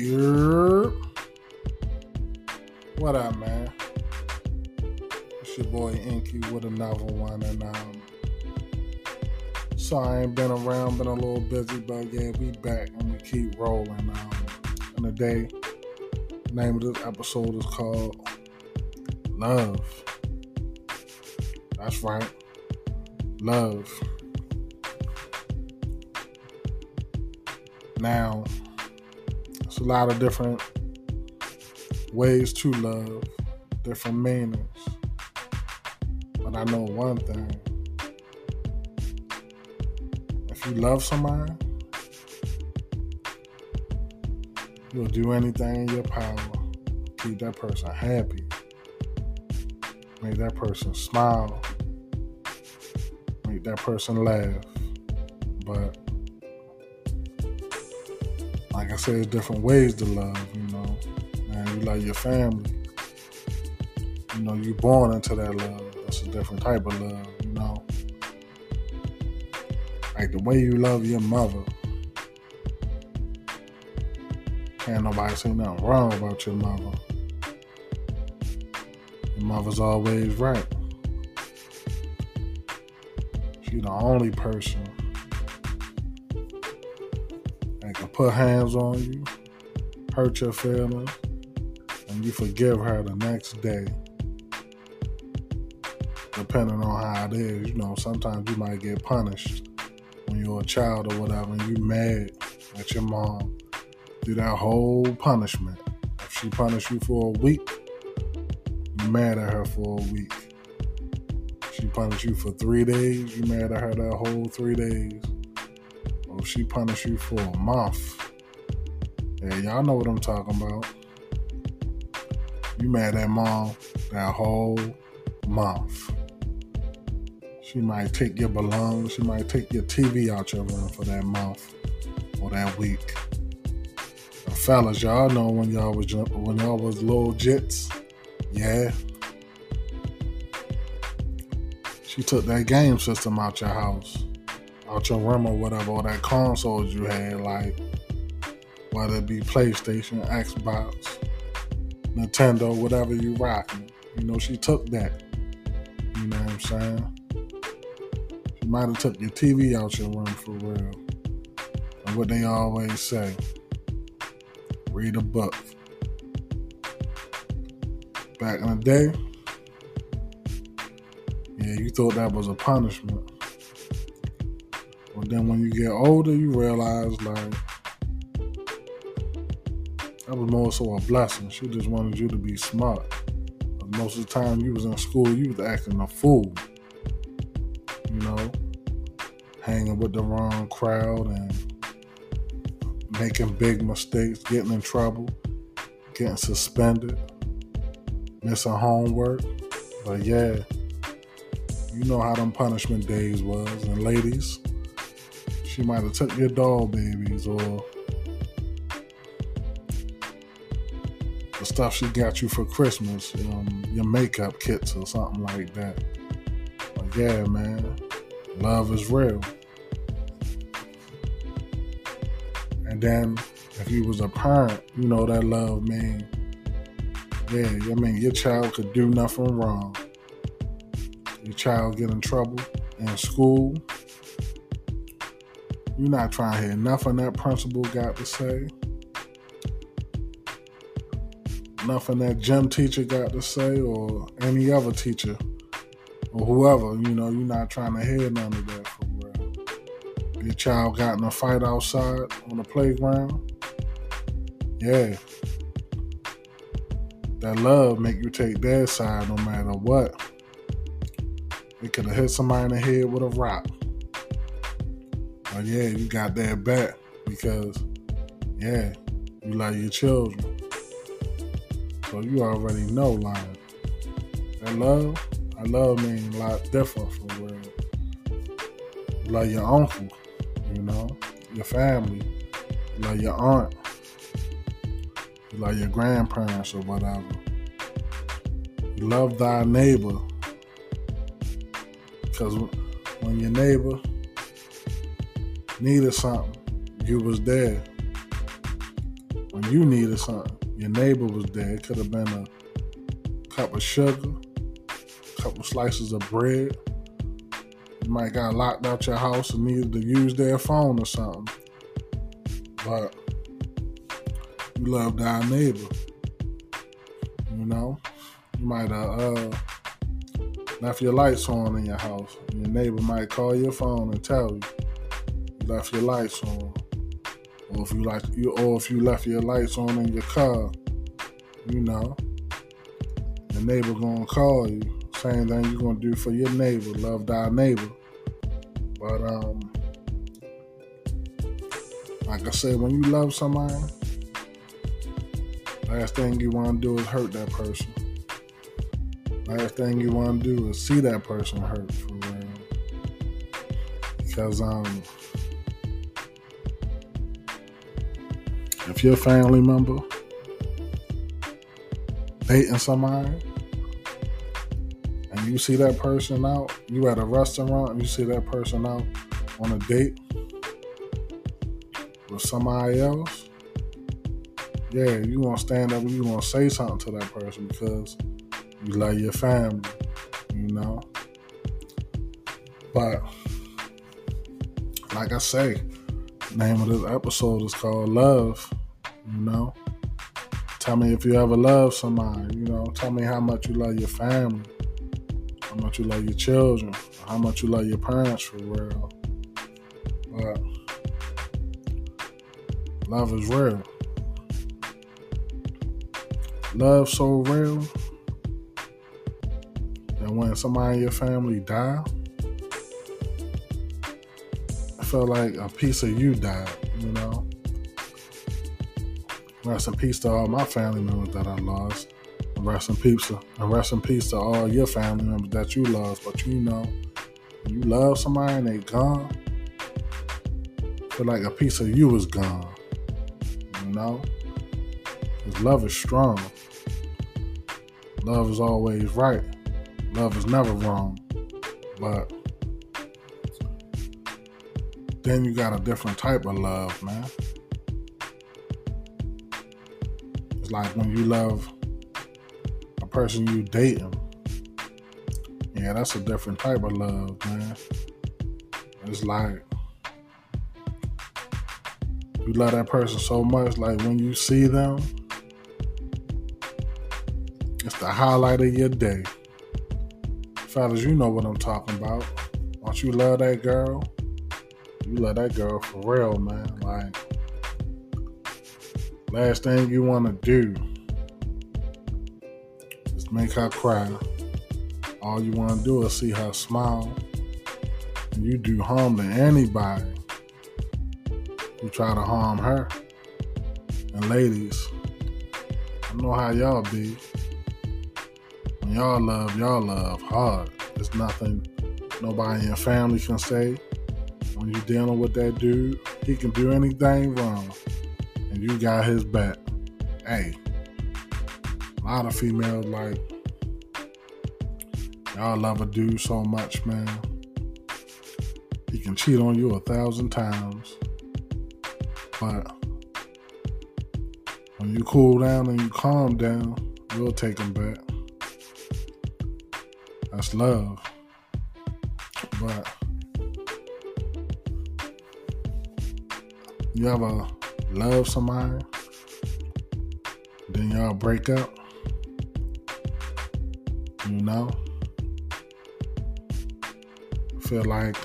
What up, man? It's your boy Inky with another one, and um, sorry I ain't been around, been a little busy, but yeah, we back and we keep rolling. Um, and today, name of this episode is called Love. That's right, love. Now, a lot of different ways to love, different meanings. But I know one thing. If you love somebody, you'll do anything in your power to keep that person happy. Make that person smile. Make that person laugh. But like I said, there's different ways to love, you know. And you love your family. You know, you're born into that love. That's a different type of love, you know. Like the way you love your mother. Can't nobody say nothing wrong about your mother. Your mother's always right. She's the only person put hands on you, hurt your feelings, and you forgive her the next day. Depending on how it is, you know, sometimes you might get punished when you're a child or whatever, and you mad at your mom. through that whole punishment. If she punished you for a week, you mad at her for a week. She punished you for three days, you mad at her that whole three days. She punished you for a month, yeah, y'all know what I'm talking about. You mad at mom that whole month. She might take your belongings. She might take your TV out your room for that month or that week. Fellas, y'all know when y'all was when y'all was little jits, yeah. She took that game system out your house, out your room or whatever, or that consoles you had, like whether it be PlayStation, Xbox, Nintendo, whatever you rocking. You know, she took that. You know what I'm saying? She might have took your TV out your room for real. And what they always say, read a book. Back in the day, yeah, you thought that was a punishment. But then when you get older, you realize like that was more so a blessing. She just wanted you to be smart. But most of the time you was in school, you was acting a fool. You know, hanging with the wrong crowd and making big mistakes, getting in trouble, getting suspended, missing homework. But yeah, you know how them punishment days was. And ladies, she might have took your doll babies or the stuff she got you for Christmas, um, your makeup kits or something like that. But yeah, man, love is real. And then if you was a parent, you know that love mean, yeah, I mean your child could do nothing wrong. Your child get in trouble in school. You're not trying to hear nothing that principal got to say. Nothing that gym teacher got to say or any other teacher or whoever, you know, you're not trying to hear none of that for real. Your child got in a fight outside on the playground. Yeah. That love make you take their side no matter what. It could have hit somebody in the head with a rock. But yeah, you got that back because, yeah, you love your children. So you already know, like, that love, I love mean a lot different from. You love your uncle, you know, your family, love your aunt, love your grandparents or whatever. You love thy neighbor. Because when your neighbor needed something, you was there. When you needed something. Your neighbor was there. It could have been a cup of sugar, a couple slices of bread. You might got locked out your house and needed to use their phone or something. But you loved our neighbor. You know? You might have uh, left your lights on in your house. Your neighbor might call your phone and tell you you left your lights on. Or if you like you or if you left your lights on in your car, you know, the neighbor gonna call you. Same thing you gonna do for your neighbor, love thy neighbor. But um like I said, when you love somebody, last thing you wanna do is hurt that person. Last thing you wanna do is see that person hurt for real. Because um your family member dating somebody and you see that person out, you at a restaurant and you see that person out on a date with somebody else, yeah, you to stand up and you to say something to that person because you love your family, you know. But like I say, name of this episode is called Love. You know, tell me if you ever love somebody. You know, tell me how much you love your family, how much you love your children, how much you love your parents for real. But love is real. Love so real that when somebody in your family die, I felt like a piece of you died. You know. Rest in peace to all my family members that I lost. And rest in peace to, and rest in peace to all your family members that you lost. But you know, you love somebody and they gone, feel like a piece of you is gone. You know? Because love is strong. Love is always right. Love is never wrong. But then you got a different type of love, man. Like when you love a person you dating. Yeah, that's a different type of love, man. It's like you love that person so much, like when you see them, it's the highlight of your day. Fellas, you know what I'm talking about. Once you love that girl, you love that girl for real, man. Like Last thing you want to do is make her cry. All you want to do is see her smile. And you do harm to anybody who try to harm her. And ladies, I know how y'all be. When y'all love, y'all love hard. There's nothing nobody in your family can say. When you're dealing with that dude, he can do anything wrong and you got his back. Hey, a lot of females like y'all love a dude so much, man. He can cheat on you a thousand times, but when you cool down and you calm down, you'll take him back. That's love. But you ever love somebody, then y'all break up, you know, feel like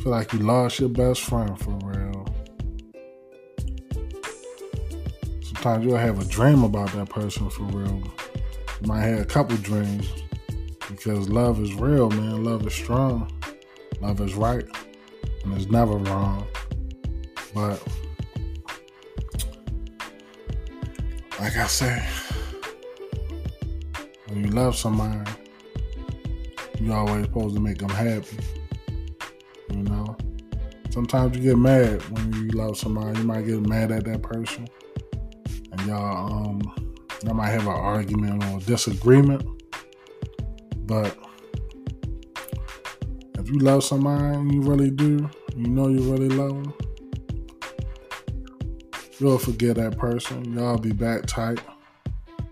feel like you lost your best friend for real. Sometimes you'll have a dream about that person for real. You might have a couple dreams because love is real, man. Love is strong. Love is right. And it's never wrong. But like I said, when you love somebody, you always supposed to make them happy. You know? Sometimes you get mad when you love somebody. You might get mad at that person. And y'all um y'all might have an argument or disagreement. But if you love somebody you really do, you know you really love them, you'll forget that person. Y'all be back tight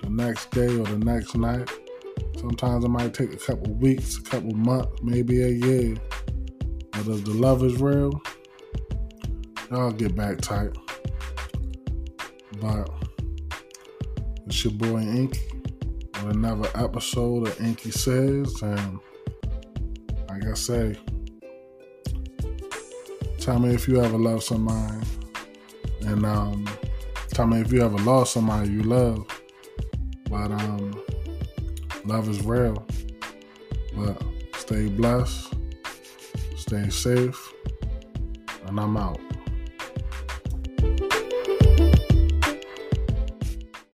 the next day or the next night. Sometimes it might take a couple weeks, a couple months, maybe a year. But if the love is real, y'all get back tight. But it's your boy Inky with another episode of Inky Says. And like I say, tell me if you ever love somebody. And um, tell me if you ever lost somebody you love. But um, love is real. But stay blessed, stay safe, and I'm out.